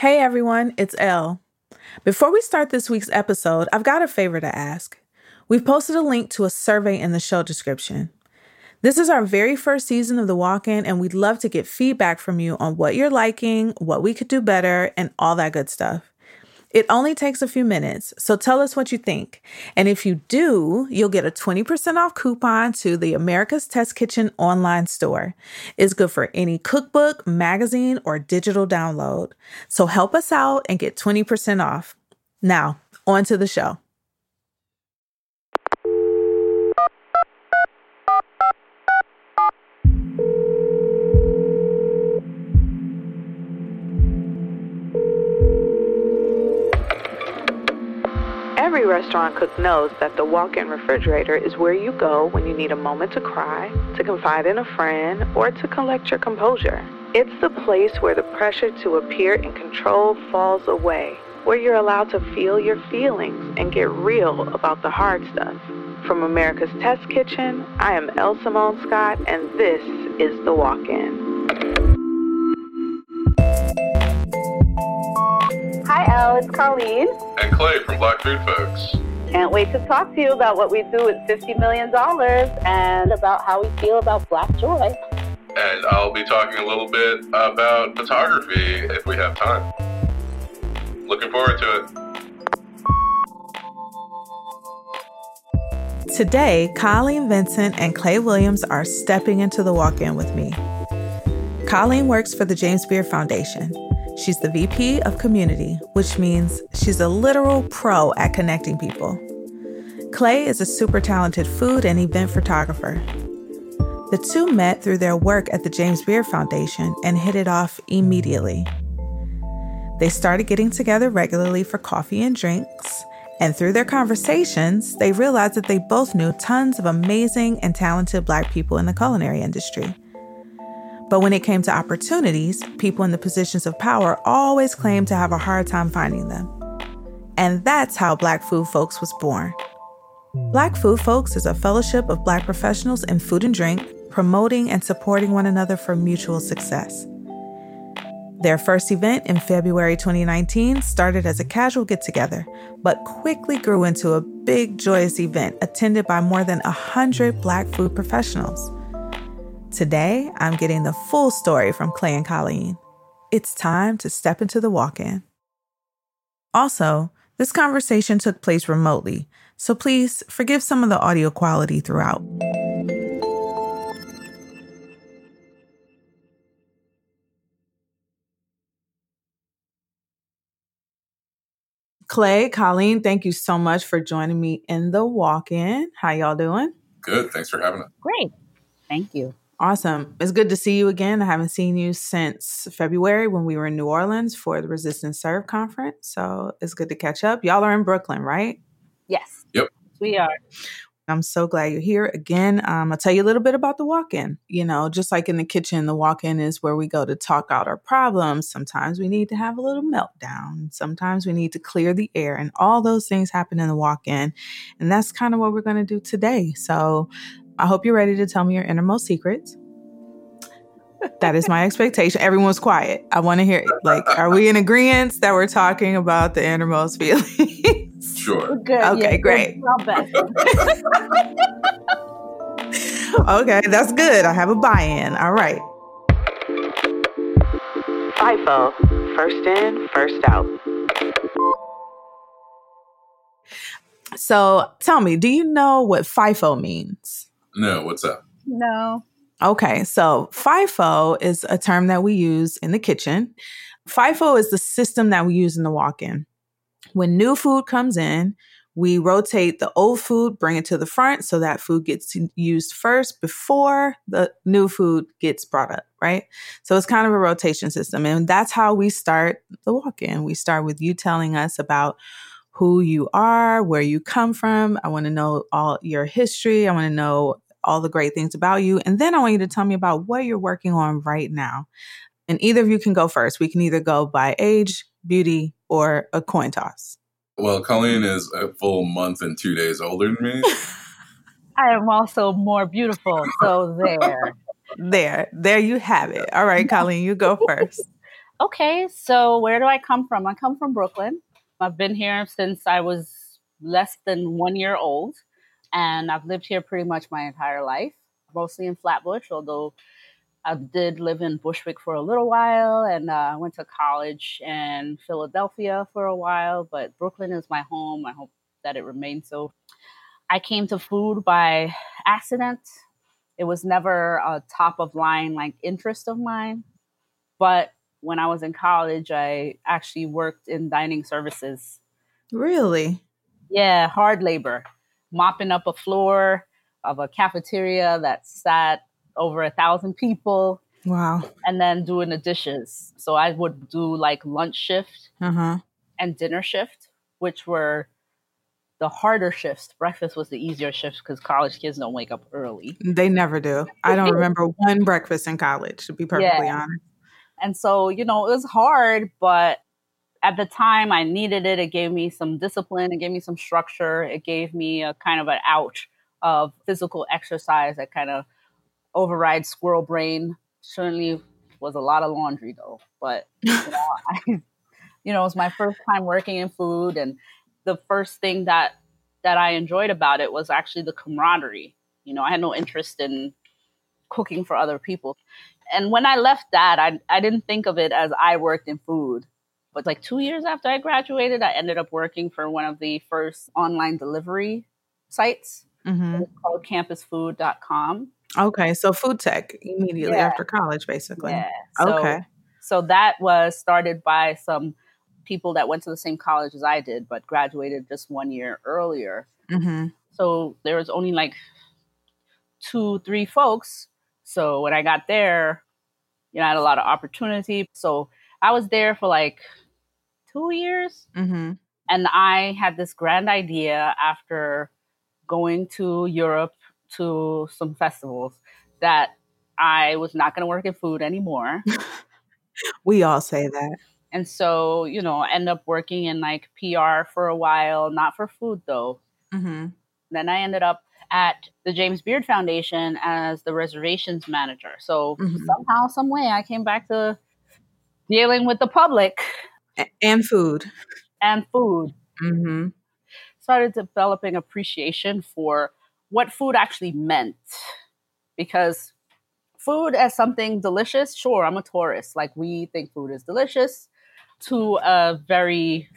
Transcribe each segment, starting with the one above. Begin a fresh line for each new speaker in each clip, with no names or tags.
Hey everyone, it's Elle. Before we start this week's episode, I've got a favor to ask. We've posted a link to a survey in the show description. This is our very first season of The Walk In, and we'd love to get feedback from you on what you're liking, what we could do better, and all that good stuff. It only takes a few minutes, so tell us what you think. And if you do, you'll get a 20% off coupon to the America's Test Kitchen online store. It's good for any cookbook, magazine, or digital download. So help us out and get 20% off. Now, on to the show. Every restaurant cook knows that the walk in refrigerator is where you go when you need a moment to cry, to confide in a friend, or to collect your composure. It's the place where the pressure to appear in control falls away, where you're allowed to feel your feelings and get real about the hard stuff. From America's Test Kitchen, I am Elle Simone Scott, and this is The Walk In.
Hi, Elle. It's Colleen.
And Clay from Black Food Folks.
Can't wait to talk to you about what we do with $50 million and about how we feel about black joy.
And I'll be talking a little bit about photography if we have time. Looking forward to
it. Today, Colleen Vincent and Clay Williams are stepping into the walk in with me. Colleen works for the James Beard Foundation. She's the VP of Community, which means she's a literal pro at connecting people. Clay is a super talented food and event photographer. The two met through their work at the James Beard Foundation and hit it off immediately. They started getting together regularly for coffee and drinks, and through their conversations, they realized that they both knew tons of amazing and talented Black people in the culinary industry. But when it came to opportunities, people in the positions of power always claimed to have a hard time finding them. And that's how Black Food Folks was born. Black Food Folks is a fellowship of Black professionals in food and drink, promoting and supporting one another for mutual success. Their first event in February 2019 started as a casual get together, but quickly grew into a big, joyous event attended by more than 100 Black food professionals. Today, I'm getting the full story from Clay and Colleen. It's time to step into the walk in. Also, this conversation took place remotely, so please forgive some of the audio quality throughout. Clay, Colleen, thank you so much for joining me in the walk in. How y'all doing?
Good. Thanks for having us.
Great. Thank you.
Awesome. It's good to see you again. I haven't seen you since February when we were in New Orleans for the Resistance Serve conference. So it's good to catch up. Y'all are in Brooklyn, right?
Yes.
Yep.
We are.
I'm so glad you're here again. Um, I'll tell you a little bit about the walk in. You know, just like in the kitchen, the walk in is where we go to talk out our problems. Sometimes we need to have a little meltdown. Sometimes we need to clear the air, and all those things happen in the walk in. And that's kind of what we're going to do today. So I hope you're ready to tell me your innermost secrets. That is my expectation. Everyone's quiet. I want to hear like, are we in agreement that we're talking about the innermost feelings?
Sure.
Good.
Okay,
yeah,
great.
best.
okay, that's good. I have a buy-in. All right. FIFO, first in, first out. So tell me, do you know what FIFO means?
No, what's that?
No.
Okay, so FIFO is a term that we use in the kitchen. FIFO is the system that we use in the walk in. When new food comes in, we rotate the old food, bring it to the front so that food gets used first before the new food gets brought up, right? So it's kind of a rotation system. And that's how we start the walk in. We start with you telling us about who you are, where you come from. I want to know all your history. I want to know all the great things about you. And then I want you to tell me about what you're working on right now. And either of you can go first. We can either go by age, beauty, or a coin toss.
Well, Colleen is a full month and two days older than me.
I am also more beautiful. So there.
there. There you have it. All right, Colleen, you go first.
Okay, so where do I come from? I come from Brooklyn. I've been here since I was less than one year old, and I've lived here pretty much my entire life, mostly in Flatbush, although I did live in Bushwick for a little while and uh, went to college in Philadelphia for a while, but Brooklyn is my home. I hope that it remains so. I came to food by accident. It was never a top of line like interest of mine, but when I was in college, I actually worked in dining services.
Really?
Yeah, hard labor, mopping up a floor of a cafeteria that sat over a thousand people.
Wow.
And then doing the dishes. So I would do like lunch shift uh-huh. and dinner shift, which were the harder shifts. Breakfast was the easier shift because college kids don't wake up early.
They never do. I don't remember one breakfast in college, to be perfectly yeah. honest.
And so, you know, it was hard, but at the time I needed it. It gave me some discipline, it gave me some structure, it gave me a kind of an ouch of physical exercise that kind of overrides squirrel brain. Certainly was a lot of laundry though, but you know, I, you know, it was my first time working in food, and the first thing that that I enjoyed about it was actually the camaraderie. You know, I had no interest in cooking for other people and when I left that, I I didn't think of it as I worked in food. But like two years after I graduated, I ended up working for one of the first online delivery sites. Mm-hmm. Called campusfood.com.
Okay, so food tech immediately yeah. after college, basically.
Yeah. So, okay. So that was started by some people that went to the same college as I did, but graduated just one year earlier. Mm-hmm. So there was only like two, three folks so when I got there, you know, I had a lot of opportunity. So I was there for like two years. Mm-hmm. And I had this grand idea after going to Europe to some festivals that I was not going to work in food anymore.
we all say that.
And so, you know, end up working in like PR for a while, not for food though. Mm-hmm. Then I ended up at the James Beard Foundation as the reservations manager. So mm-hmm. somehow, some way, I came back to dealing with the public
and food
and food. Mm-hmm. Started developing appreciation for what food actually meant because food as something delicious. Sure, I'm a tourist. Like we think food is delicious to a very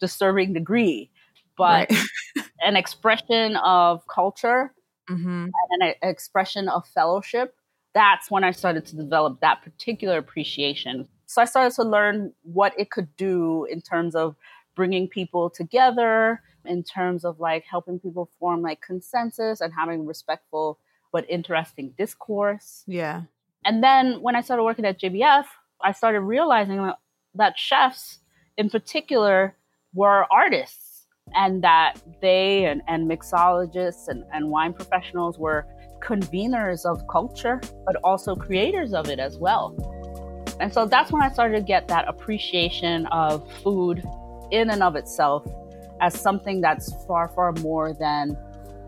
disturbing degree but right. an expression of culture mm-hmm. and an expression of fellowship. That's when I started to develop that particular appreciation. So I started to learn what it could do in terms of bringing people together, in terms of like helping people form like consensus and having respectful but interesting discourse.
Yeah.
And then when I started working at JBF, I started realizing that chefs in particular were artists and that they and, and mixologists and, and wine professionals were conveners of culture, but also creators of it as well. And so that's when I started to get that appreciation of food in and of itself as something that's far, far more than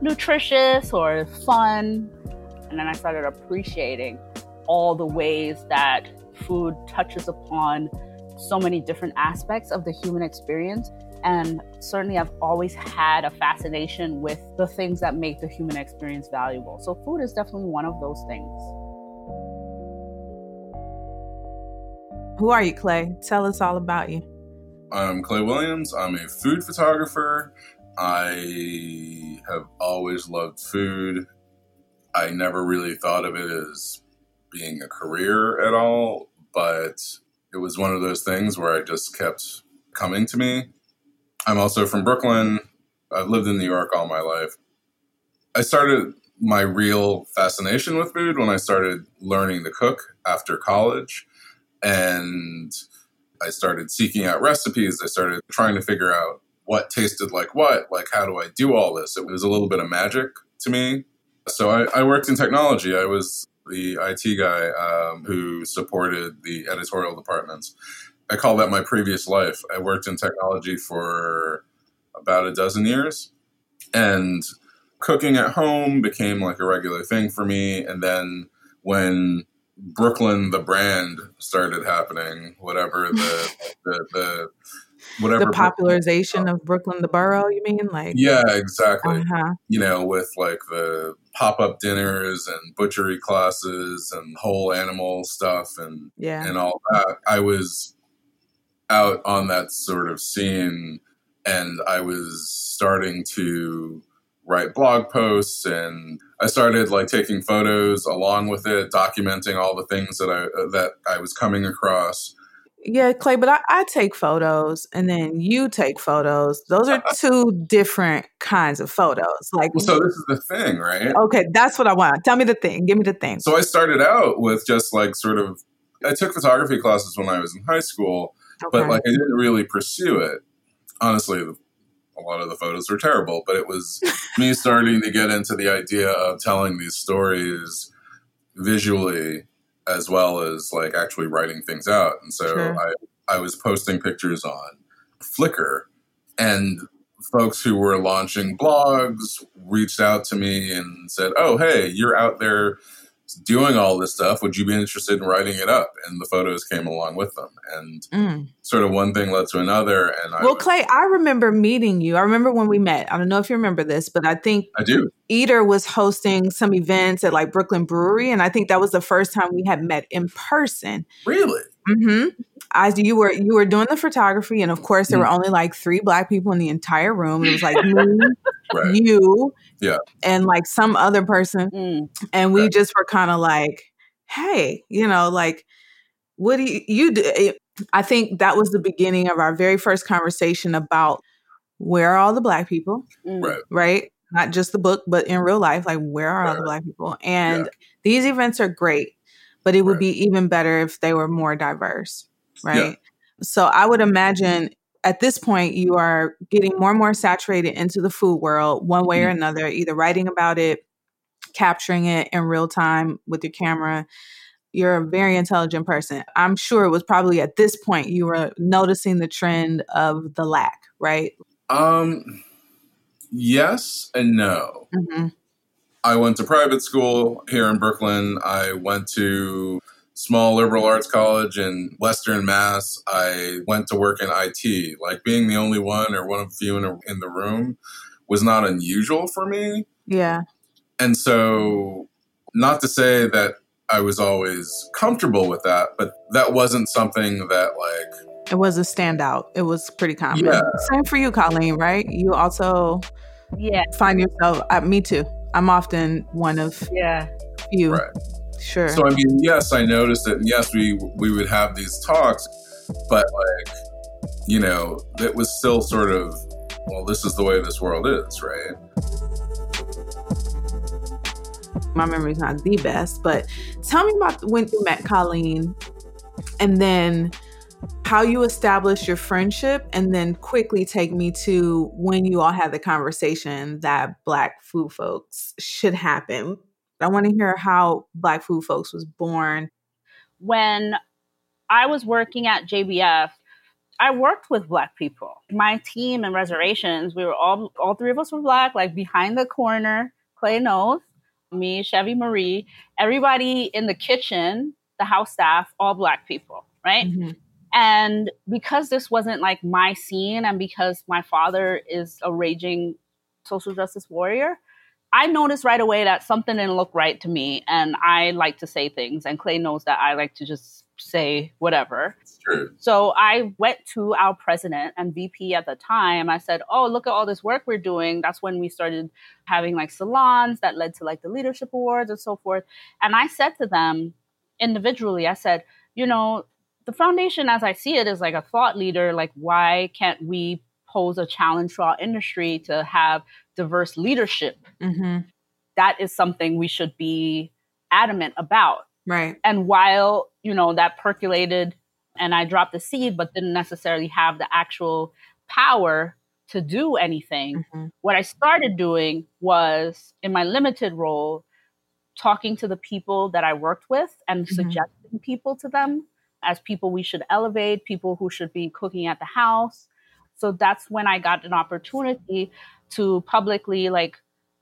nutritious or fun. And then I started appreciating all the ways that food touches upon so many different aspects of the human experience and certainly, I've always had a fascination with the things that make the human experience valuable. So, food is definitely one of those things.
Who are you, Clay? Tell us all about you.
I'm Clay Williams. I'm a food photographer. I have always loved food. I never really thought of it as being a career at all, but it was one of those things where I just kept coming to me. I'm also from Brooklyn. I've lived in New York all my life. I started my real fascination with food when I started learning to cook after college. And I started seeking out recipes. I started trying to figure out what tasted like what, like how do I do all this? It was a little bit of magic to me. So I, I worked in technology. I was the IT guy um, who supported the editorial departments. I call that my previous life. I worked in technology for about a dozen years, and cooking at home became like a regular thing for me. And then when Brooklyn, the brand, started happening. Whatever the the, the whatever
the popularization of Brooklyn, the borough. You mean like?
Yeah, exactly.
Uh-huh.
You know, with like the pop up dinners and butchery classes and whole animal stuff and
Yeah.
and all that. I was out on that sort of scene, and I was starting to write blog posts and I started like taking photos along with it, documenting all the things that I uh, that I was coming across.
Yeah, Clay, but I, I take photos and then you take photos. Those are two different kinds of photos. Like,
Well, so this is the thing, right?
okay, that's what I want. Tell me the thing. Give me the thing.
So I started out with just like sort of I took photography classes when I was in high school, but like I didn't really pursue it. Honestly, a lot of the photos were terrible, but it was me starting to get into the idea of telling these stories visually as well as like actually writing things out. And so
Sure.
I I was posting pictures on Flickr and folks who were launching blogs reached out to me and said, "Oh, hey, you're out there doing all this stuff. Would you be interested in writing it up?" And the photos came along with them, and
Mm.
sort of one thing led to another. And I,
Well, Clay, I remember meeting you. I remember when we met. I don't know if you remember this, but I think
I do.
Eater was hosting some events at like Brooklyn Brewery, and I think that was the first time we had met in person.
Really?
hmm As you were you were doing the photography, and of course there were only like three black people in the entire room. It was like me,
Right.
you,
Yeah.
and like some other person,
Mm.
and we
Right.
just were kind of like, "Hey, you know, like, what do you, you do?" I think that was the beginning of our very first conversation about where are all the black people,
Mm.
Right.
right? Not just the book, but in real life, like where are all the black people? And these events are great, but it would
Right.
be even better if they were more diverse, right? So I would imagine at this point you are getting more and more saturated into the food world one way or
Mm-hmm.
another, either writing about it, capturing it in real time with your camera. You're a very intelligent person. I'm sure it was probably at this point you were noticing the trend of the lack, right?
Um. Yes and no.
hmm
I went to private school here in Brooklyn. I went to small liberal arts college in Western Mass. I went to work in IT. Like being the only one or one of few in, a, in the room was not unusual for me.
Yeah.
And so, not to say that I was always comfortable with that, but that wasn't something that like
It was a standout. It was pretty common.
Yeah.
Same for you, Colleen, right? You also
Yeah.
find yourself, uh, me too. I'm often one of
Yeah.
few.
right.
Sure.
So I mean, yes, I noticed it, and yes, we we would have these talks, but like, you know, it was still sort of, well, this is the way this world is, right?
My memory's not the best, but tell me about when you met Colleen and then how you established your friendship, and then quickly take me to when you all had the conversation that Black food folks should happen. I want to hear how Black food folks was born.
when I was working at JBF, I worked with black people. My team and reservations, we were all all three of us were black, like behind the corner, Clay knows, me, Chevy Marie, everybody in the kitchen, the house staff, all black people, right?
Mhm.
And because this wasn't like my scene and because my father is a raging social justice warrior, I noticed right away that something didn't look right to me. And I like to say things, and Clay knows that I like to just say whatever.
It's true.
So I went to our president and VP at the time. I said, Oh, look at all this work we're doing. That's when we started having like salons that led to like the leadership awards and so forth. And I said to them individually, I said, You know, the foundation as I see it is like a thought leader. Like, why can't we pose a challenge to our industry to have diverse leadership?
Mhm.
That is something we should be adamant about
Right.
and while you know that percolated and i dropped the seed but didn't necessarily have the actual power to do anything
Mhm.
what i started doing was in my limited role talking to the people that i worked with and
Mhm.
suggesting people to them as people we should elevate people who should be cooking at the house so that's when i got an opportunity to publicly like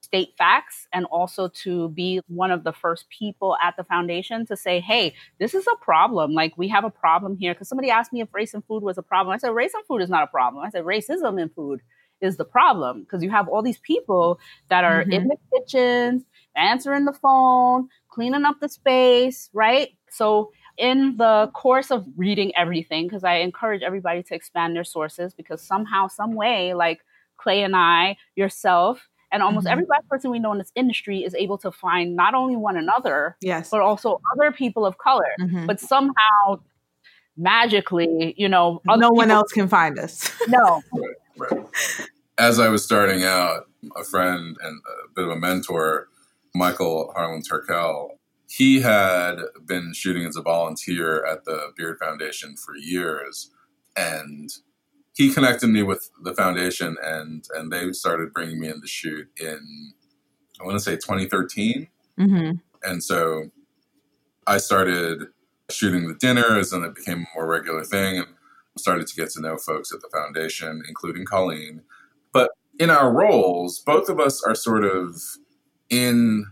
state facts and also to be one of the first people at the foundation to say, hey, this is a problem. Like, we have a problem here. Because somebody asked me if race in food was a problem. I said, race in food is not a problem. I said, racism in food is the problem. Because you have all these people that are mm-hmm. in the kitchens, answering the phone, cleaning up the space, right? So, in the course of reading everything, because I encourage everybody to expand their sources, because somehow, some way, like Clay and I, yourself, and almost mm-hmm. every black person we know in this industry is able to find not only one another,
yes,
but also other people of color. Mm-hmm. But somehow, magically, you know,
no one else can find us.
no.
Right, right. As I was starting out, a friend and a bit of a mentor, Michael Harlan Turkel, he had been shooting as a volunteer at the Beard Foundation for years, and he connected me with the foundation and and they started bringing me in to shoot in I want to say 2013. Mm-hmm. And so I started shooting the dinners and it became a more regular thing and started to get to know folks at the foundation, including Colleen. But in our roles, both of us are sort of in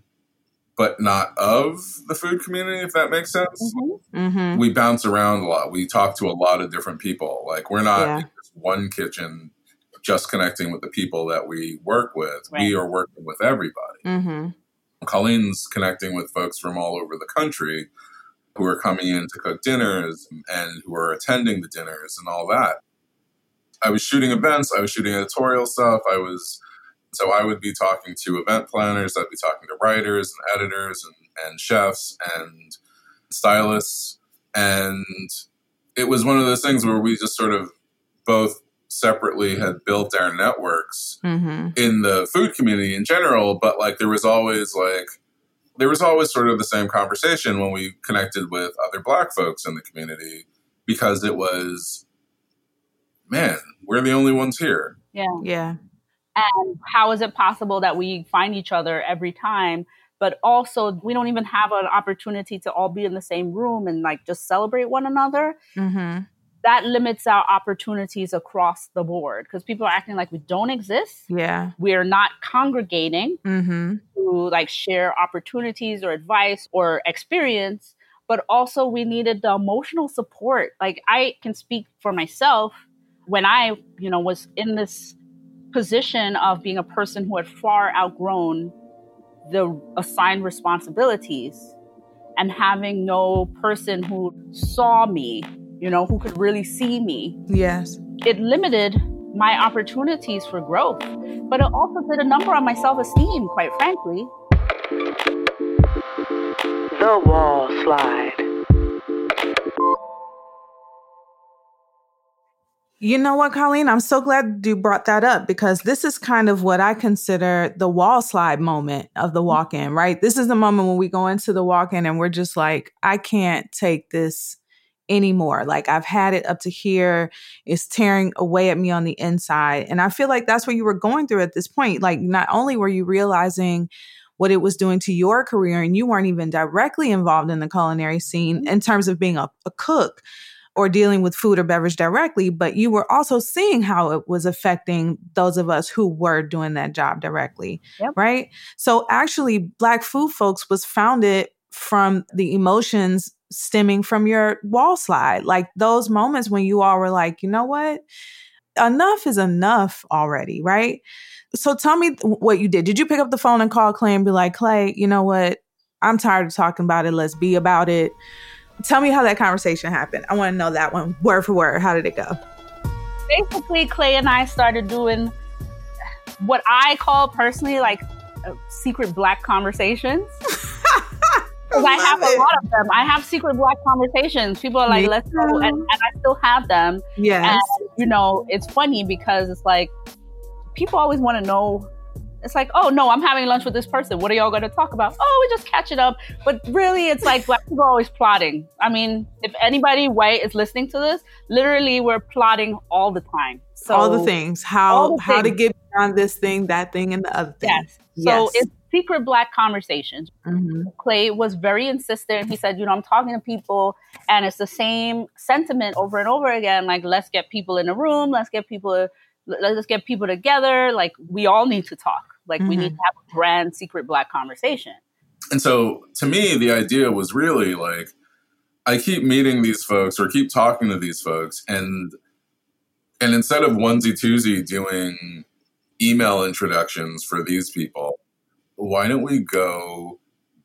but not of the food community, if that makes sense. Mm-hmm. Mm-hmm. We bounce around a lot. We talk to a lot of different people. Like we're not yeah one kitchen just connecting with the people that we work with. Right. We are working with everybody. Mm-hmm. Colleen's connecting with folks from all over the country who are coming in to cook dinners and who are attending the dinners and all that. I was shooting events, I was shooting editorial stuff, I was so I would be talking to event planners, I'd be talking to writers and editors and, and chefs and stylists. And it was one of those things where we just sort of both separately had built our networks mm-hmm. in the food community in general, but like there was always like there was always sort of the same conversation when we connected with other black folks in the community because it was man, we're the only ones here.
Yeah.
Yeah.
And how is it possible that we find each other every time? But also, we don't even have an opportunity to all be in the same room and like just celebrate one another. Mm-hmm that limits our opportunities across the board because people are acting like we don't exist.
Yeah.
We're not congregating mm-hmm. to like share opportunities or advice or experience, but also we needed the emotional support. Like I can speak for myself when I, you know, was in this position of being a person who had far outgrown the assigned responsibilities and having no person who saw me you know, who could really see me.
Yes.
It limited my opportunities for growth, but it also did a number on my self esteem, quite frankly.
The Wall Slide.
You know what, Colleen? I'm so glad you brought that up because this is kind of what I consider the wall slide moment of the walk in, right? This is the moment when we go into the walk in and we're just like, I can't take this anymore. Like I've had it up to here. It's tearing away at me on the inside. And I feel like that's what you were going through at this point. Like not only were you realizing what it was doing to your career and you weren't even directly involved in the culinary scene mm-hmm. in terms of being a, a cook or dealing with food or beverage directly, but you were also seeing how it was affecting those of us who were doing that job directly. Yep. Right. So actually, Black Food Folks was founded from the emotions stemming from your wall slide. Like those moments when you all were like, you know what? Enough is enough already, right? So tell me what you did. Did you pick up the phone and call Clay and be like, Clay, you know what? I'm tired of talking about it. Let's be about it. Tell me how that conversation happened. I want to know that one word for word. How did it go?
Basically, Clay and I started doing what I call personally like uh, secret black conversations. Because I have it. a lot of them. I have secret black conversations. People are like, let's go. And, and, I still have them.
Yes.
And, you know, it's funny because it's like, people always want to know. It's like, oh, no, I'm having lunch with this person. What are y'all going to talk about? Oh, we just catch it up. But really, it's like black people are always plotting. I mean, if anybody white is listening to this, literally, we're plotting all the time.
So, all the things. How, the how things. to get on this thing, that thing, and the other thing.
Yes. So yes. it's secret black conversations. Mm-hmm. Clay was very insistent. He said, you know, I'm talking to people and it's the same sentiment over and over again. Like, let's get people in a room. Let's get people, let's get people together. Like, we all need to talk. Like we
Mhm.
need to have a grand secret black conversation.
And so to me, the idea was really like I keep meeting these folks or keep talking to these folks and and instead of onesie twosie doing email introductions for these people, why don't we go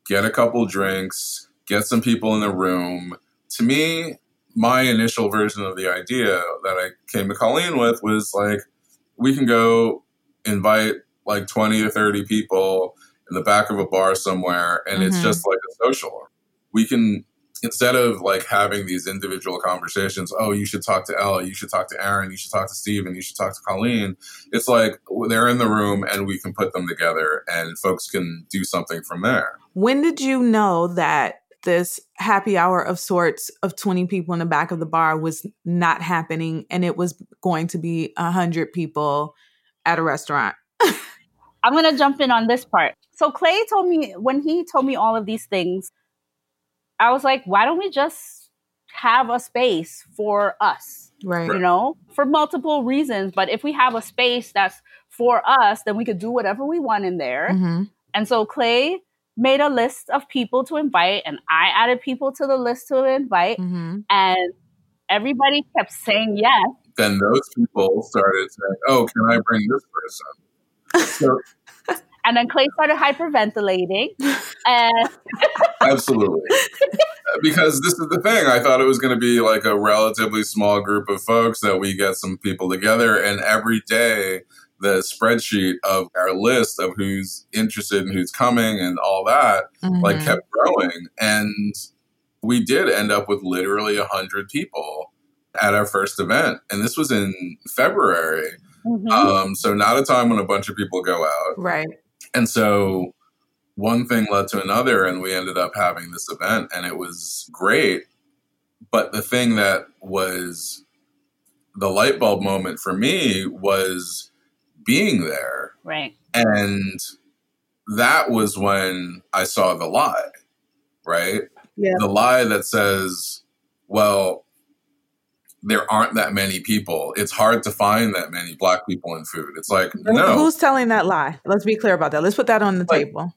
get a couple drinks, get some people in the room? To me, my initial version of the idea that I came to Colleen with was like, we can go invite like 20 or 30 people in the back of a bar somewhere and it's
Mhm.
just like a social. We can instead of like having these individual conversations, oh, you should talk to Ella, you should talk to Aaron, you should talk to Steve, and you should talk to Colleen. It's like they're in the room and we can put them together and folks can do something from there.
When did you know that this happy hour of sorts of 20 people in the back of the bar was not happening and it was going to be 100 people at a restaurant?
I'm gonna jump in on this part. So Clay told me when he told me all of these things, I was like, why don't we just have a space for us?
Right.
You know, for multiple reasons. But if we have a space that's for us, then we could do whatever we want in there.
hmm
And so Clay made a list of people to invite, and I added people to the list to invite,
hmm
and everybody kept saying yes.
Then those people started saying, oh, can I bring this person? So,
And then Clay started hyperventilating. and
absolutely. because this is the thing. I thought it was going to be like a relatively small group of folks that we get some people together, and every day the spreadsheet of our list of who's interested and who's coming and all that like
Mhm.
kept growing and we did end up with literally a hundred people at our first event and this was in february
Mhm.
um, so not a time when a bunch of people go out
Right.
and so one thing led to another, and we ended up having this event, and it was great. But the thing that was the light bulb moment for me was being there.
right.
And that was when I saw the lie, right?
Yeah.
The lie that says, well, there aren't that many people. It's hard to find that many black people in food. It's like, no.
Who's telling that lie? Let's be clear about that. Let's put that on the
Like-
table.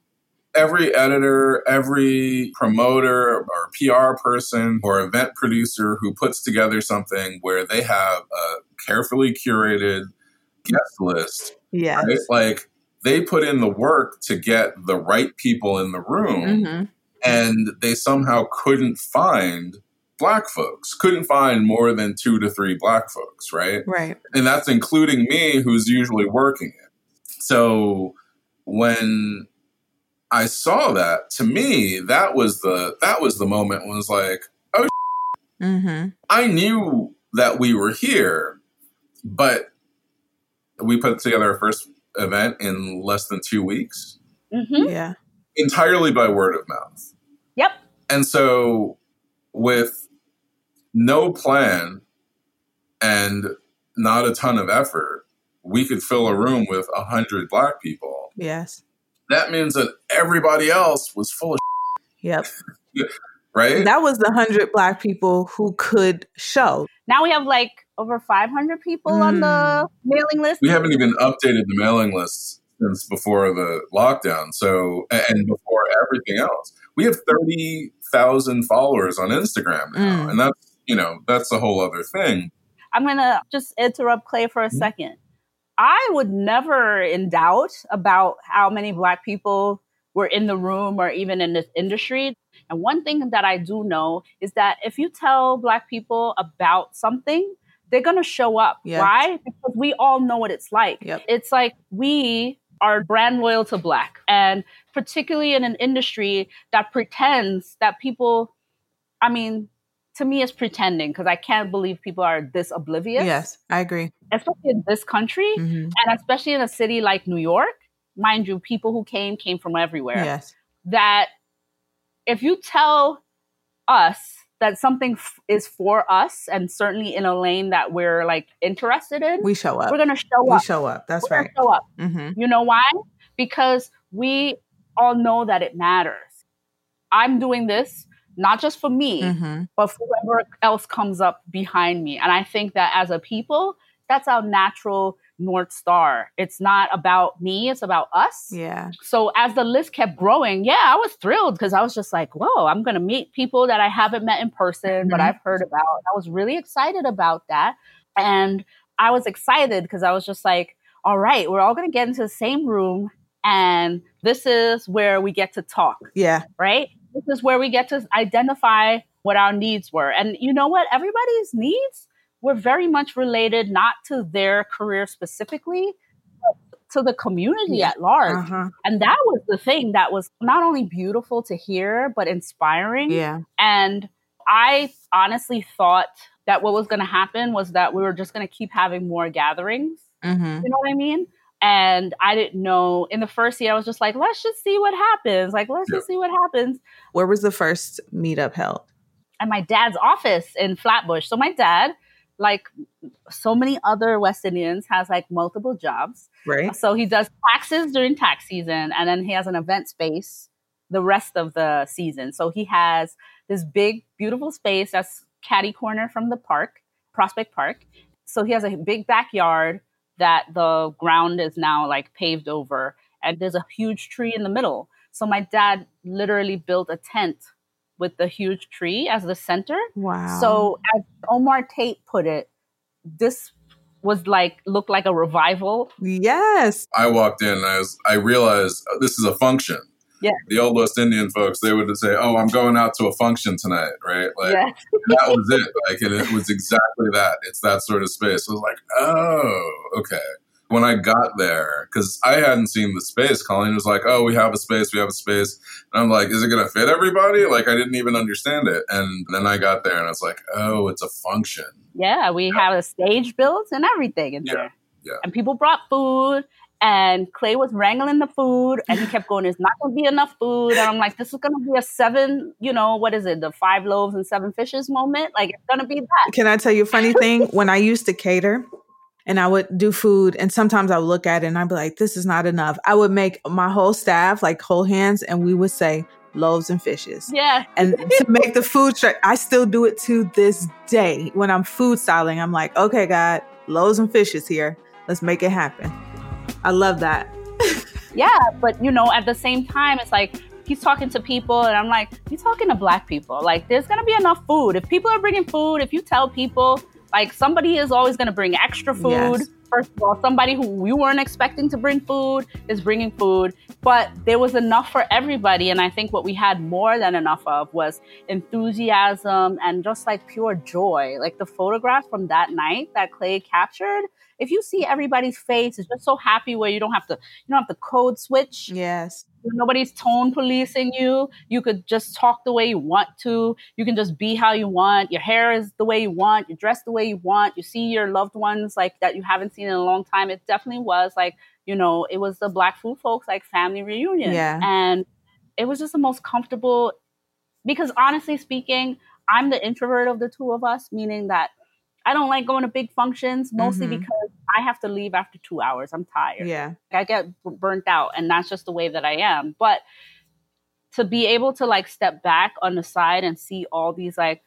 every editor, every promoter or PR person or event producer who puts together something where they have a carefully curated guest list,
Yes.
right? Like they put in the work to get the right people in the room
hmm
and they somehow couldn't find black folks, couldn't find more than two to three black folks, right?
Right.
and that's including me who's usually working it so when i saw that to me that was the that was the moment when it was like
hmm
i knew that we were here but we put together our first event in less than two weeks
hmm
Yeah.
entirely by word of mouth
Yep.
and so with no plan and not a ton of effort, we could fill a room with a hundred black people.
Yes.
That means that everybody else was full of
Yep.
right?
That was the hundred black people who could show.
Now we have like over 500 people on the mm. mailing list.
we haven't even updated the mailing list since before the lockdown. So and before everything else, we have thirty thousand followers on Instagram now,
Mm.
and that's you know that's a whole other thing.
I'm going to just interrupt Clay for a
Mm-hmm.
second. I would never in doubt about how many Black people were in the room or even in this industry. And one thing that I do know is that if you tell Black people about something, they're going to show up.
Yes.
Why? Because we all know what it's like.
Yep.
It's like we are brand loyal to Black, and particularly in an industry that pretends that people, I mean, to me, it's pretending because I can't believe people are this oblivious.
Yes, I agree.
Especially in this country
hmm
and especially in a city like New York. Mind you, people who came came from everywhere.
Yes.
That if you tell us that something f- is for us and certainly in a lane that we're like interested in,
We show up.
we're to show
we
up.
show up. That's
We're
right.
show up.
hmm
You know why? Because we all know that it matters. I'm doing this not just for me,
hmm
but for whoever else comes up behind me. And I think that as a people, that's our natural North Star. It's not about me, it's about us.
Yeah.
So as the list kept growing, yeah, I was thrilled because I was just like, whoa, I'm going to meet people that I haven't met in person, but
Mhm.
I've heard about. I was really excited about that. And I was excited because I was just like, all right, we're all going to get into the same room. And this is where we get to talk
Yeah.
right? This is where we get to identify what our needs were. And you know what? Everybody's needs were very much related not to their career specifically, to the community at large.
Uh-huh.
And that was the thing that was not only beautiful to hear, but inspiring.
Yeah.
And I honestly thought that what was going to happen was that we were just going to keep having more gatherings.
Mm-hmm.
You know what I mean? And I didn't know in the first year, I was just like, let's just see what happens. Like, let's just see what happens.
Where was the first meetup held?
At my dad's office in Flatbush. So my dad, like so many other West Indians, has like multiple jobs.
Right.
So he does taxes during tax season, and then he has an event space the rest of the season. So he has this big, beautiful space that's catty corner from the park, Prospect Park. So he has a big backyard that the ground is now like paved over, and there's a huge tree in the middle. So my dad literally built a tent with the huge tree as the center.
Wow.
So as Omar Tate put it, this was like looked like a revival
yes.
I walked in and I was I realized uh, this is a function.
Yeah.
The old West Indian folks, they would say, "Oh, I'm going out to a function tonight," right? Like
yes.
that was it. Like, and it was exactly that. It's that sort of space. I was like, "Oh, okay." When I got there, because I hadn't seen the space, Colleen was like, "Oh, we have a space. We have a space," and I'm like, "Is it going to fit everybody?" Like, I didn't even understand it. And then I got there, and I was like, "Oh, it's a function."
Yeah, we have a stage built and everything in
Yeah,
there.
yeah.
And people brought food, and Clay was wrangling the food, and he kept going, "There's not going to be enough food." And I'm like, "This is going to be a seven, you know, what is it? The five loaves and seven fishes moment. Like it's going to be that."
Can I tell you a funny thing? when I used to cater and I would do food, and sometimes I would look at it and I'd be like, this is not enough. I would make my whole staff like whole hands, and we would say loaves and fishes.
Yeah,
And to make the food straight, I still do it to this day. When I'm food styling, I'm like, okay, God, loaves and fishes here. Let's make it happen. I love that.
yeah, but you know, at the same time, it's like he's talking to people, and I'm like, he's talking to black people. Like, there's to be enough food. If people are bringing food, if you tell people, like, somebody is always going to bring extra food.
Yes.
First of all, somebody who we weren't expecting to bring food is bringing food, but there was enough for everybody. And I think what we had more than enough of was enthusiasm and just like pure joy. Like the photographs from that night that Clay captured, if you see everybody's face, it's just so happy where you don't have to, you don't have to code switch
Yes.
nobody's tone policing you. You could just talk the way you want to. You can just be how you want. Your hair is the way you want. You dress the way you want. You see your loved ones like that you haven't seen in a long time. It definitely was like, you know, it was the Black food folks like family reunion.
Yeah.
And it was just the most comfortable because honestly speaking, I'm the introvert of the two of us, meaning that I don't like going to big functions mostly
Mhm.
because I have to leave after two hours. I'm tired.
Yeah.
I get burnt out, and that's just the way that I am. But to be able to like step back on the side and see all these like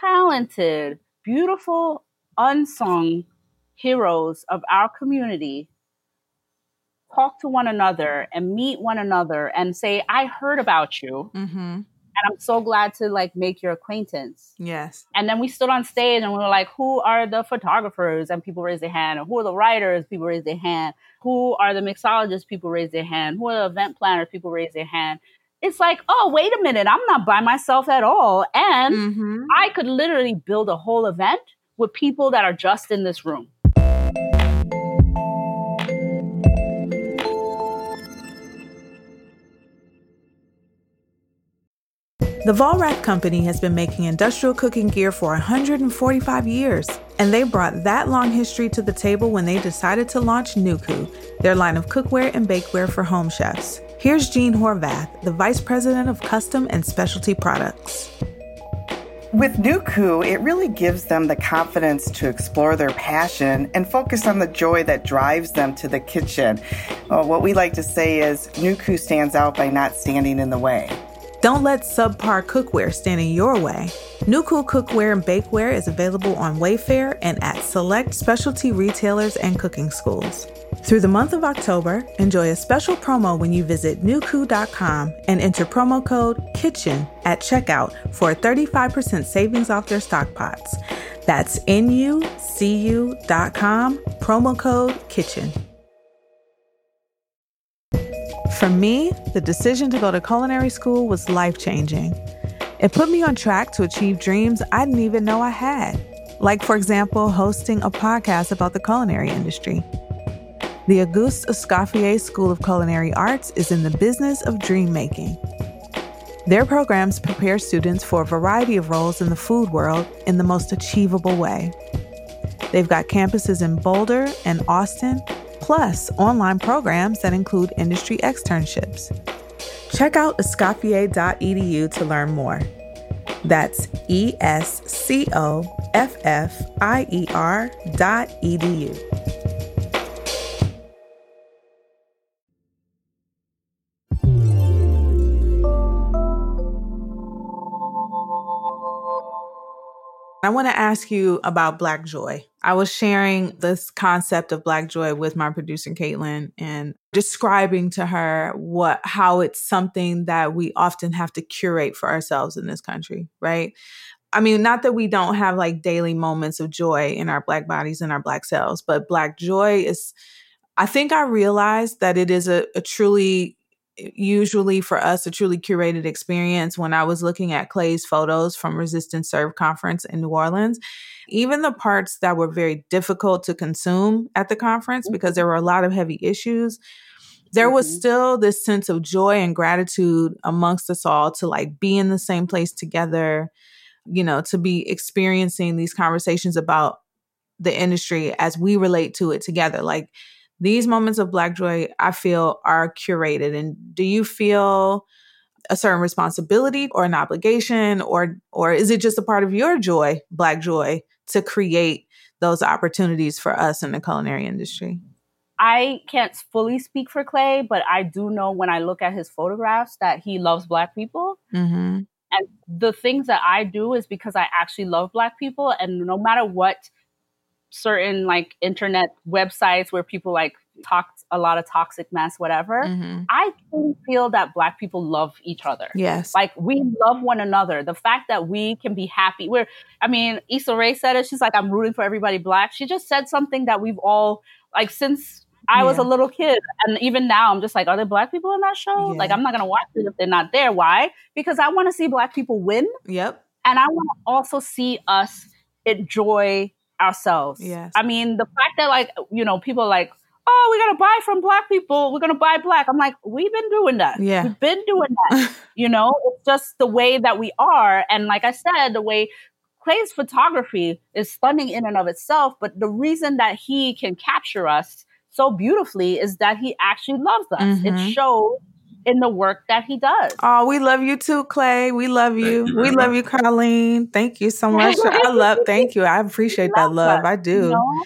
talented, beautiful, unsung heroes of our community talk to one another and meet one another and say, I heard about you,
Mm-hmm.
And I'm so glad to like make your acquaintance.
Yes.
And then we stood on stage and we were like, who are the photographers? And people raised their hand. Or who are the writers? People raised their hand. Who are the mixologists? People raised their hand. Who are the event planners? People raised their hand. It's like, oh, wait a minute. I'm not by myself at all. And
Mm-hmm.
I could literally build a whole event with people that are just in this room.
The Vollrath Company has been making industrial cooking gear for 145 years, and they brought that long history to the table when they decided to launch Nucu, their line of cookware and bakeware for home chefs. Here's Jean Horvath, the Vice President of Custom and Specialty Products.
With Nucu, it really gives them the confidence to explore their passion and focus on the joy that drives them to the kitchen. Uh, what we like to say is Nucu stands out by not standing in the way.
Don't let subpar cookware stand in your way. Nucu cookware and bakeware is available on Wayfair and at select specialty retailers and cooking schools. Through the month of October, enjoy a special promo when you visit nucu.com and enter promo code KITCHEN at checkout for a 35% savings off their stock pots. That's N-U-C-U dot promo code KITCHEN. For me, the decision to go to culinary school was life changing. It put me on track to achieve dreams I didn't even know I had, like, for example, hosting a podcast about the culinary industry. The Auguste Escoffier School of Culinary Arts is in the business of dream making. Their programs prepare students for a variety of roles in the food world in the most achievable way. They've got campuses in Boulder and Austin, plus online programs that include industry externships. Check out escoffier.edu to learn more. That's E S C O F F I E R dot edu. I want to ask you about Black Joy. I was sharing this concept of Black Joy with my producer Caitlin and describing to her what how it's something that we often have to curate for ourselves in this country, right? I mean, not that we don't have like daily moments of joy in our black bodies and our black selves, but black joy is I think I realized that it is a, a truly usually for us a truly curated experience when I was looking at Clay's photos from resistance Serve conference in New Orleans. Even the parts that were very difficult to consume at the conference because there were a lot of heavy issues, there was mm-hmm. still this sense of joy and gratitude amongst us all to like be in the same place together, you know, to be experiencing these conversations about the industry as we relate to it together. Like these moments of black joy i feel are curated and do you feel a certain responsibility or an obligation or or is it just a part of your joy black joy to create those opportunities for us in the culinary industry
I can't fully speak for Clay, but I do know when I look at his photographs that he loves Black people. Mm-hmm. And the things that I do is because I actually love Black people. And no matter what certain like internet websites where people like talk a lot of toxic mess, whatever. Mm-hmm. I feel that black people love each other.
Yes.
Like we love one another. The fact that we can be happy. We're I mean, Issa Rae said it. She's like, I'm rooting for everybody black. She just said something that we've all like since I yeah. was a little kid. And even now I'm just like, are there black people in that show? Yeah. Like I'm not gonna watch it if they're not there. Why? Because I want to see black people win.
Yep.
And I want to also see us enjoy ourselves.
Yes.
I mean, the fact that like, you know, people like, oh, we're gonna buy from black people, we're gonna buy black. I'm like, we've been doing that.
Yeah.
We've been doing that. you know, it's just the way that we are. And like I said, the way Clay's photography is stunning in and of itself, but the reason that he can capture us so beautifully is that he actually loves us. Mm-hmm. It shows in the work that he does.
Oh, we love you too, Clay. We love you. you we love you, Colleen. Thank you so much. I love. Thank you. I appreciate that love. Us, I do. You know?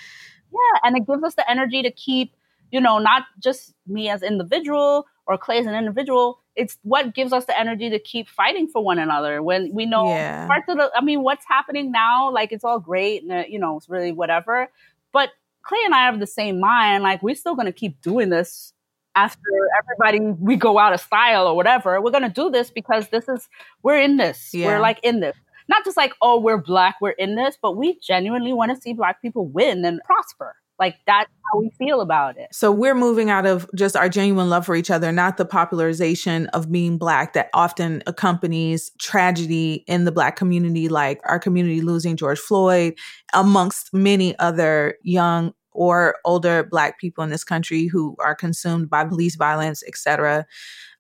Yeah, and it gives us the energy to keep, you know, not just me as individual or Clay as an individual. It's what gives us the energy to keep fighting for one another when we know yeah. parts of the. I mean, what's happening now? Like it's all great, and uh, you know, it's really whatever. But Clay and I have the same mind. Like we're still gonna keep doing this after everybody we go out of style or whatever. We're gonna do this because this is we're in this. Yeah. We're like in this. Not just like, oh, we're black, we're in this, but we genuinely want to see black people win and prosper. Like that's how we feel about it.
So we're moving out of just our genuine love for each other, not the popularization of being black that often accompanies tragedy in the black community, like our community losing George Floyd, amongst many other young or older black people in this country who are consumed by police violence, etc.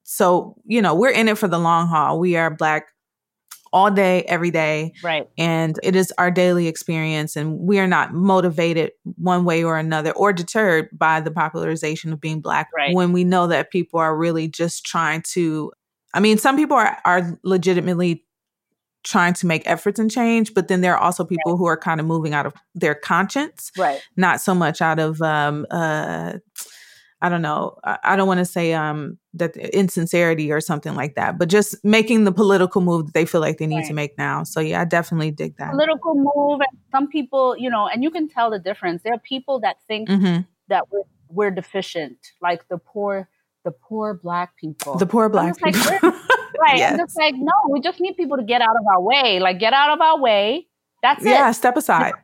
So, you know, we're in it for the long haul. We are black all day, every day.
Right.
And it is our daily experience. And we are not motivated one way or another or deterred by the popularization of being Black
right.
when we know that people are really just trying to. I mean, some people are, are legitimately trying to make efforts and change, but then there are also people right. who are kind of moving out of their conscience,
right?
Not so much out of um, uh, I don't know. I, don't want to say um that insincerity or something like that, but just making the political move that they feel like they need
Right.
to make now. So yeah, I definitely dig that.
Political move, and some people, you know, and you can tell the difference. There are people that think
hmm
that we're, we're deficient, like the poor, the poor black people.
The poor black
just like,
people.
right?
yes.
I'm just like, no, we just need people to get out of our way. Like, get out of our way. That's
yeah,
it.
Yeah, step aside.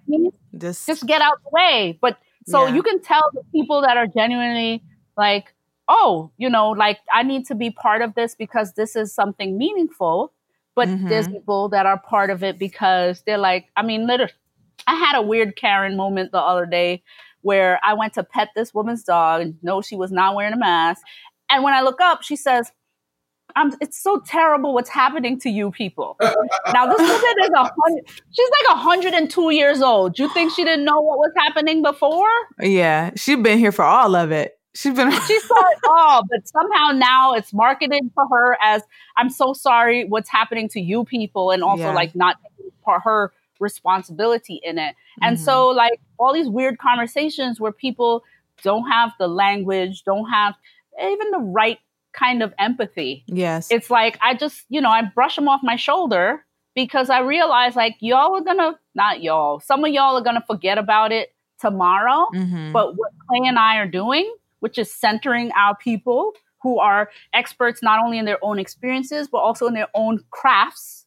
Just,
just get out the way. But so
Yeah.
you can tell the people that are genuinely like, oh, you know, like I need to be part of this because this is something meaningful. But there's
Mhm.
people that are part of it because they're like, I mean, literally, I had a weird Karen moment the other day where I went to pet this woman's dog and no, she was not wearing a mask. And when I look up, she says, I'm, it's so terrible what's happening to you people. now this woman is a hundred. She's like 102 years old. You think she didn't know what was happening before?
yeah, she's been here for all of it. She's been.
She saw it all, but somehow now it's marketed for her as I'm so sorry what's happening to you people, and also
Yeah.
like not for her responsibility in it. And
Mhm.
so like all these weird conversations where people don't have the language, don't have even the right kind of empathy.
yes.
It's like I just, you know, I brush them off my shoulder because I realize like y'all are gonna not y'all, some of y'all are gonna forget about it tomorrow.
Mhm.
But what Clay and I are doing, which is centering our people who are experts not only in their own experiences, but also in their own crafts.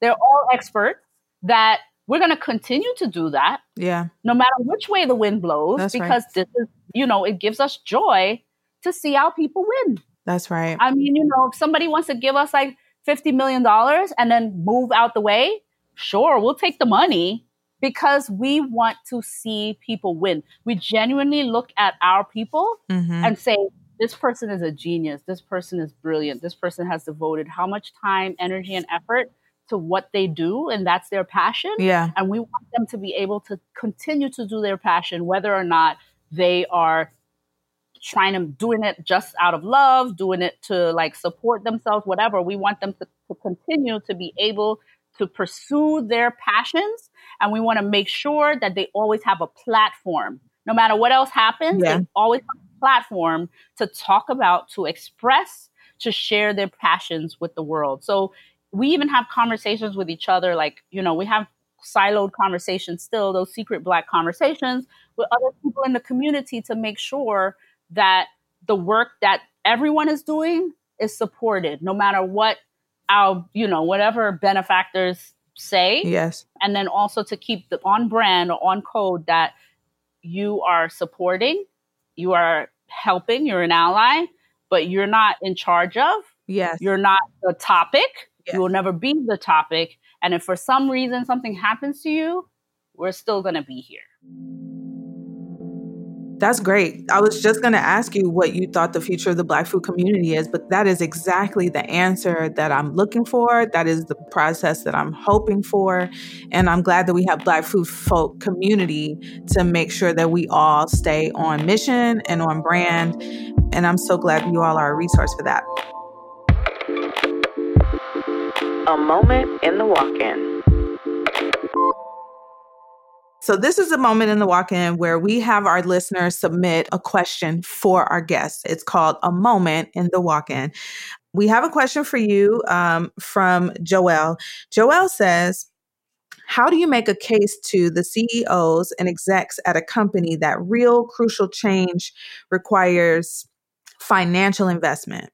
They're all experts that we're going to continue to do that
yeah.
no matter which way the wind blows,
That's right.
because this is, you know, it gives us joy to see our people win.
That's right.
I mean, you know, if somebody wants to give us like $50 million and then move out the way, sure, we'll take the money because we want to see people win. We genuinely look at our people
hmm
and say, this person is a genius. This person is brilliant. This person has devoted how much time, energy, and effort to what they do, and that's their passion.
yeah.
And we want them to be able to continue to do their passion, whether or not they are trying to doing it just out of love, doing it to like support themselves, whatever. We want them to, to continue to be able to pursue their passions. And we want to make sure that they always have a platform. No matter what else happens,
Yeah.
they always have a platform to talk about, to express, to share their passions with the world. So we even have conversations with each other, like, you know, we have siloed conversations still, those secret black conversations with other people in the community to make sure that the work that everyone is doing is supported, no matter what our, you know, whatever benefactors say.
Yes.
And then also to keep the on brand or on code that you are supporting, you are helping, you're an ally, but you're not in charge of.
Yes.
You're not the topic.
Yes.
You will never be the topic. And if for some reason something happens to you, we're still going to be here.
That's great. I was just going to ask you what you thought the future of the Black food community is, but that is exactly the answer that I'm looking for. That is the process that I'm hoping for. And I'm glad that we have Black food folk community to make sure that we all stay on mission and on brand. And I'm so glad you all are a resource for that.
A moment in the walk in.
So, this is a moment in the walk in where we have our listeners submit a question for our guests. It's called A Moment in the Walk In. We have a question for you um, from Joelle. Joelle says, How do you make a case to the CEOs and execs at a company that real crucial change requires financial investment?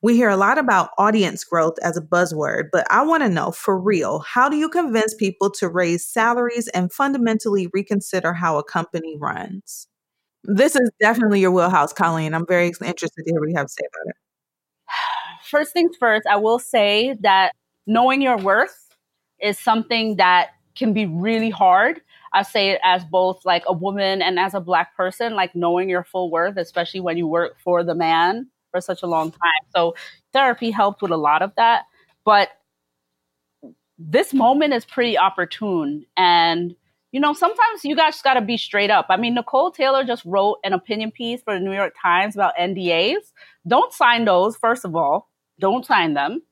We hear a lot about audience growth as a buzzword, but I want to know for real, how do you convince people to raise salaries and fundamentally reconsider how a company runs? This is definitely your wheelhouse, Colleen. I'm very interested to hear what you have to say about it.
First things first, I will say that knowing your worth is something that can be really hard. I say it as both like a woman and as a black person, like knowing your full worth, especially when you work for the man for such a long time. So therapy helped with a lot of that. But this moment is pretty opportune. And, you know, sometimes you guys got to be straight up. I mean, Nicole Taylor just wrote an opinion piece for the New York Times about NDAs. Don't sign those, first of all. Don't sign them.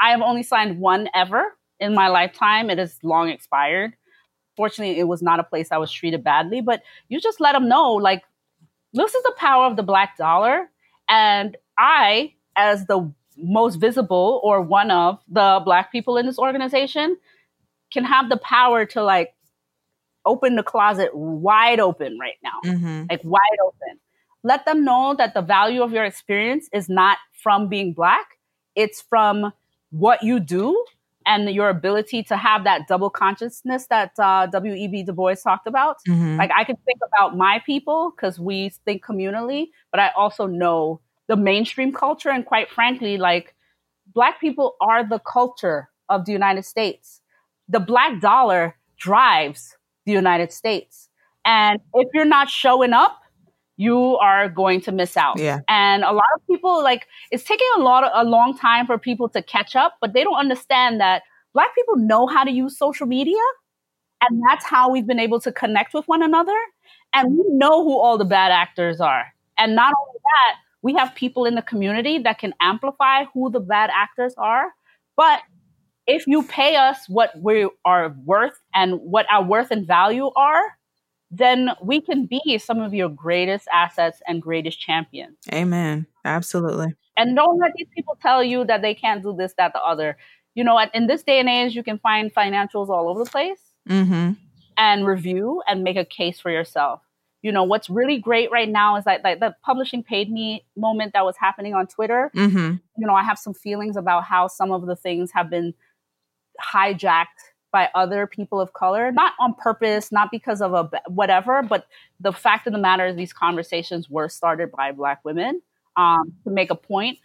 I have only signed one ever in my lifetime. It is long expired. Fortunately, it was not a place I was treated badly, but you just let them know, like, this is the power of the black dollar. And I, as the most visible or one of the black people in this organization, can have the power to like open the closet wide open right now,
Mm-hmm.
like wide open. Let them know that the value of your experience is not from being black, it's from what you do and your ability to have that double consciousness that uh, W.E.B. Du Bois talked about.
Mm-hmm.
Like I can think about my people because we think communally, but I also know the mainstream culture. And quite frankly, like Black people are the culture of the United States. The Black dollar drives the United States. And if you're not showing up, you are going to miss out.
Yeah.
And a lot of people like it's taking a lot of, a long time for people to catch up, but they don't understand that black people know how to use social media and that's how we've been able to connect with one another and we know who all the bad actors are. And not only that, we have people in the community that can amplify who the bad actors are, but if you pay us what we are worth and what our worth and value are, then we can be some of your greatest assets and greatest champions.
Amen. Absolutely.
And don't let these people tell you that they can't do this, that, the other. You know, in this day and age, you can find financials all over the place
Mm-hmm.
and review and make a case for yourself. You know, what's really great right now is that like the publishing paid me moment that was happening on Twitter.
Mm-hmm.
You know, I have some feelings about how some of the things have been hijacked by other people of color, not on purpose, not because of a whatever, but the fact of the matter is these conversations were started by Black women um, to make a point.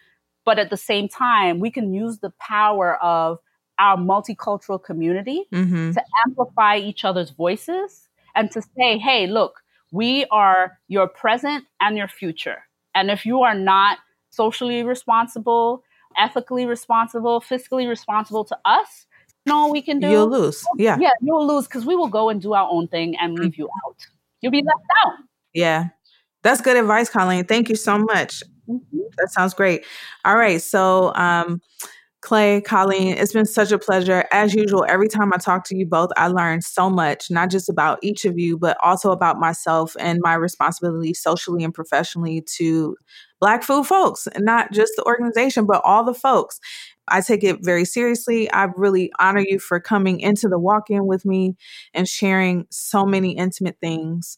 But at the same time, we can use the power of our multicultural community
Mm-hmm.
to amplify each other's voices and to say, hey, look, we are your present and your future. And if you are not socially responsible, ethically responsible, fiscally responsible to us, you know we can do?
You'll lose. Yeah.
Yeah, you'll lose because we will go and do our own thing and leave you out. You'll be left out.
Yeah. That's good advice, Colleen. Thank you so much. That sounds great. All right. So, um, Clay, Colleen, it's been such a pleasure. As usual, every time I talk to you both, I learn so much, not just about each of you, but also about myself and my responsibility socially and professionally to Black food folks, not just the organization, but all the folks. I take it very seriously. I really honor you for coming into the walk in with me and sharing so many intimate things.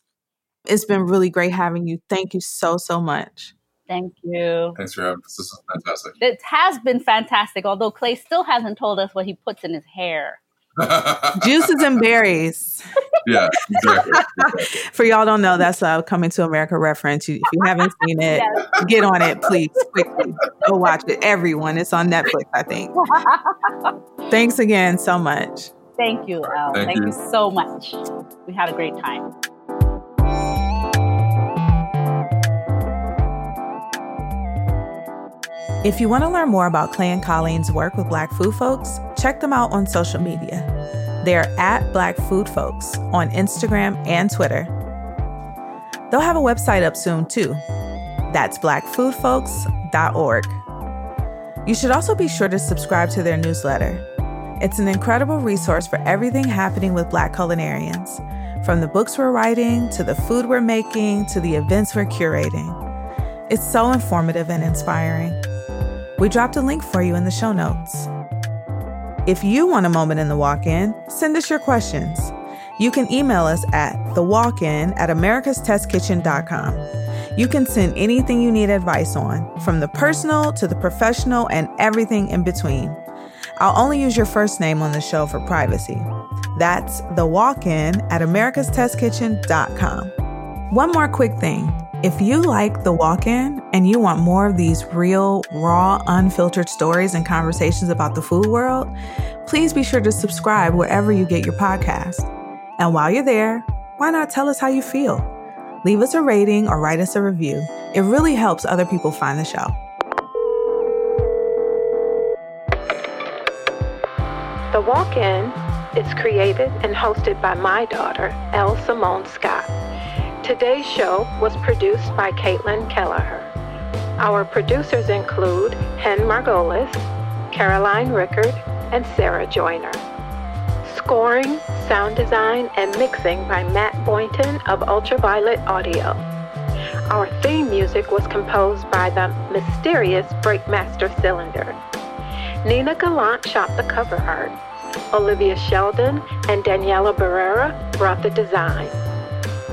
It's been really great having you. Thank you so, so much.
Thank you.
Thanks for having us. This is fantastic.
It has been fantastic, although Clay still hasn't told us what he puts in his hair.
Juices and berries.
yeah, exactly. exactly.
For y'all don't know, that's a Coming to America reference. You- If you haven't seen it,
Yes.
get on it, please, quickly. Go watch it. Everyone, it's on Netflix, I think. Thanks again so much.
Thank you, Elle.
Thank
Thank,
you.
you so much. We had a great time.
If you want to learn more about Clay and Colleen's work with Black food folks, check them out on social media. They're at Black Food Folks on Instagram and Twitter. They'll have a website up soon too. That's blackfoodfolks.org. You should also be sure to subscribe to their newsletter. It's an incredible resource for everything happening with Black culinarians, from the books we're writing to the food we're making to the events we're curating. It's so informative and inspiring. We dropped a link for you in the show notes. If you want a moment in the walk in, send us your questions. You can email us at thewalkin at americastestkitchen.com. You can send anything you need advice on, from the personal to the professional and everything in between. I'll only use your first name on the show for privacy. That's thewalkin at americastestkitchen.com. One more quick thing. If you like The Walk In and you want more of these real, raw, unfiltered stories and conversations about the food world, please be sure to subscribe wherever you get your podcast. And while you're there, why not tell us how you feel? Leave us a rating or write us a review. It really helps other people find the show.
The Walk In is created and hosted by my daughter, Elle Simone Scott. Today's show was produced by Caitlin Kelleher. Our producers include Hen Margolis, Caroline Rickard, and Sarah Joyner. Scoring, sound design, and mixing by Matt Boynton of Ultraviolet Audio. Our theme music was composed by the mysterious Breakmaster Cylinder. Nina Gallant shot the cover art. Olivia Sheldon and Daniela Barrera brought the design.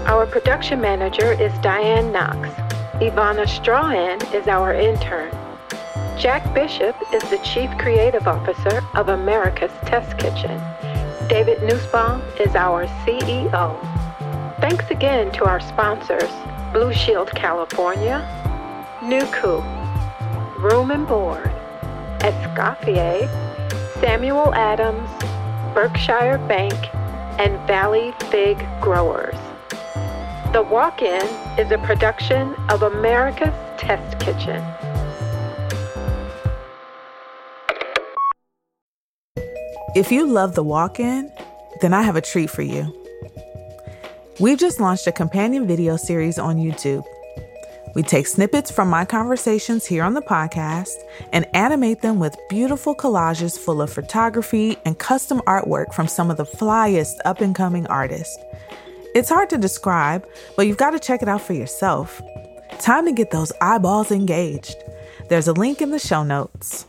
Our production manager is Diane Knox. Ivana Strahan is our intern. Jack Bishop is the Chief Creative Officer of America's Test Kitchen. David Nussbaum is our CEO. Thanks again to our sponsors, Blue Shield California, Nucu, Room and Board, Escoffier, Samuel Adams, Berkshire Bank, and Valley Fig Growers. The Walk In is a production of America's Test Kitchen.
If you love The Walk In, then I have a treat for you. We've just launched a companion video series on YouTube. We take snippets from my conversations here on the podcast and animate them with beautiful collages full of photography and custom artwork from some of the flyest up and coming artists. It's hard to describe, but you've got to check it out for yourself. Time to get those eyeballs engaged. There's a link in the show notes.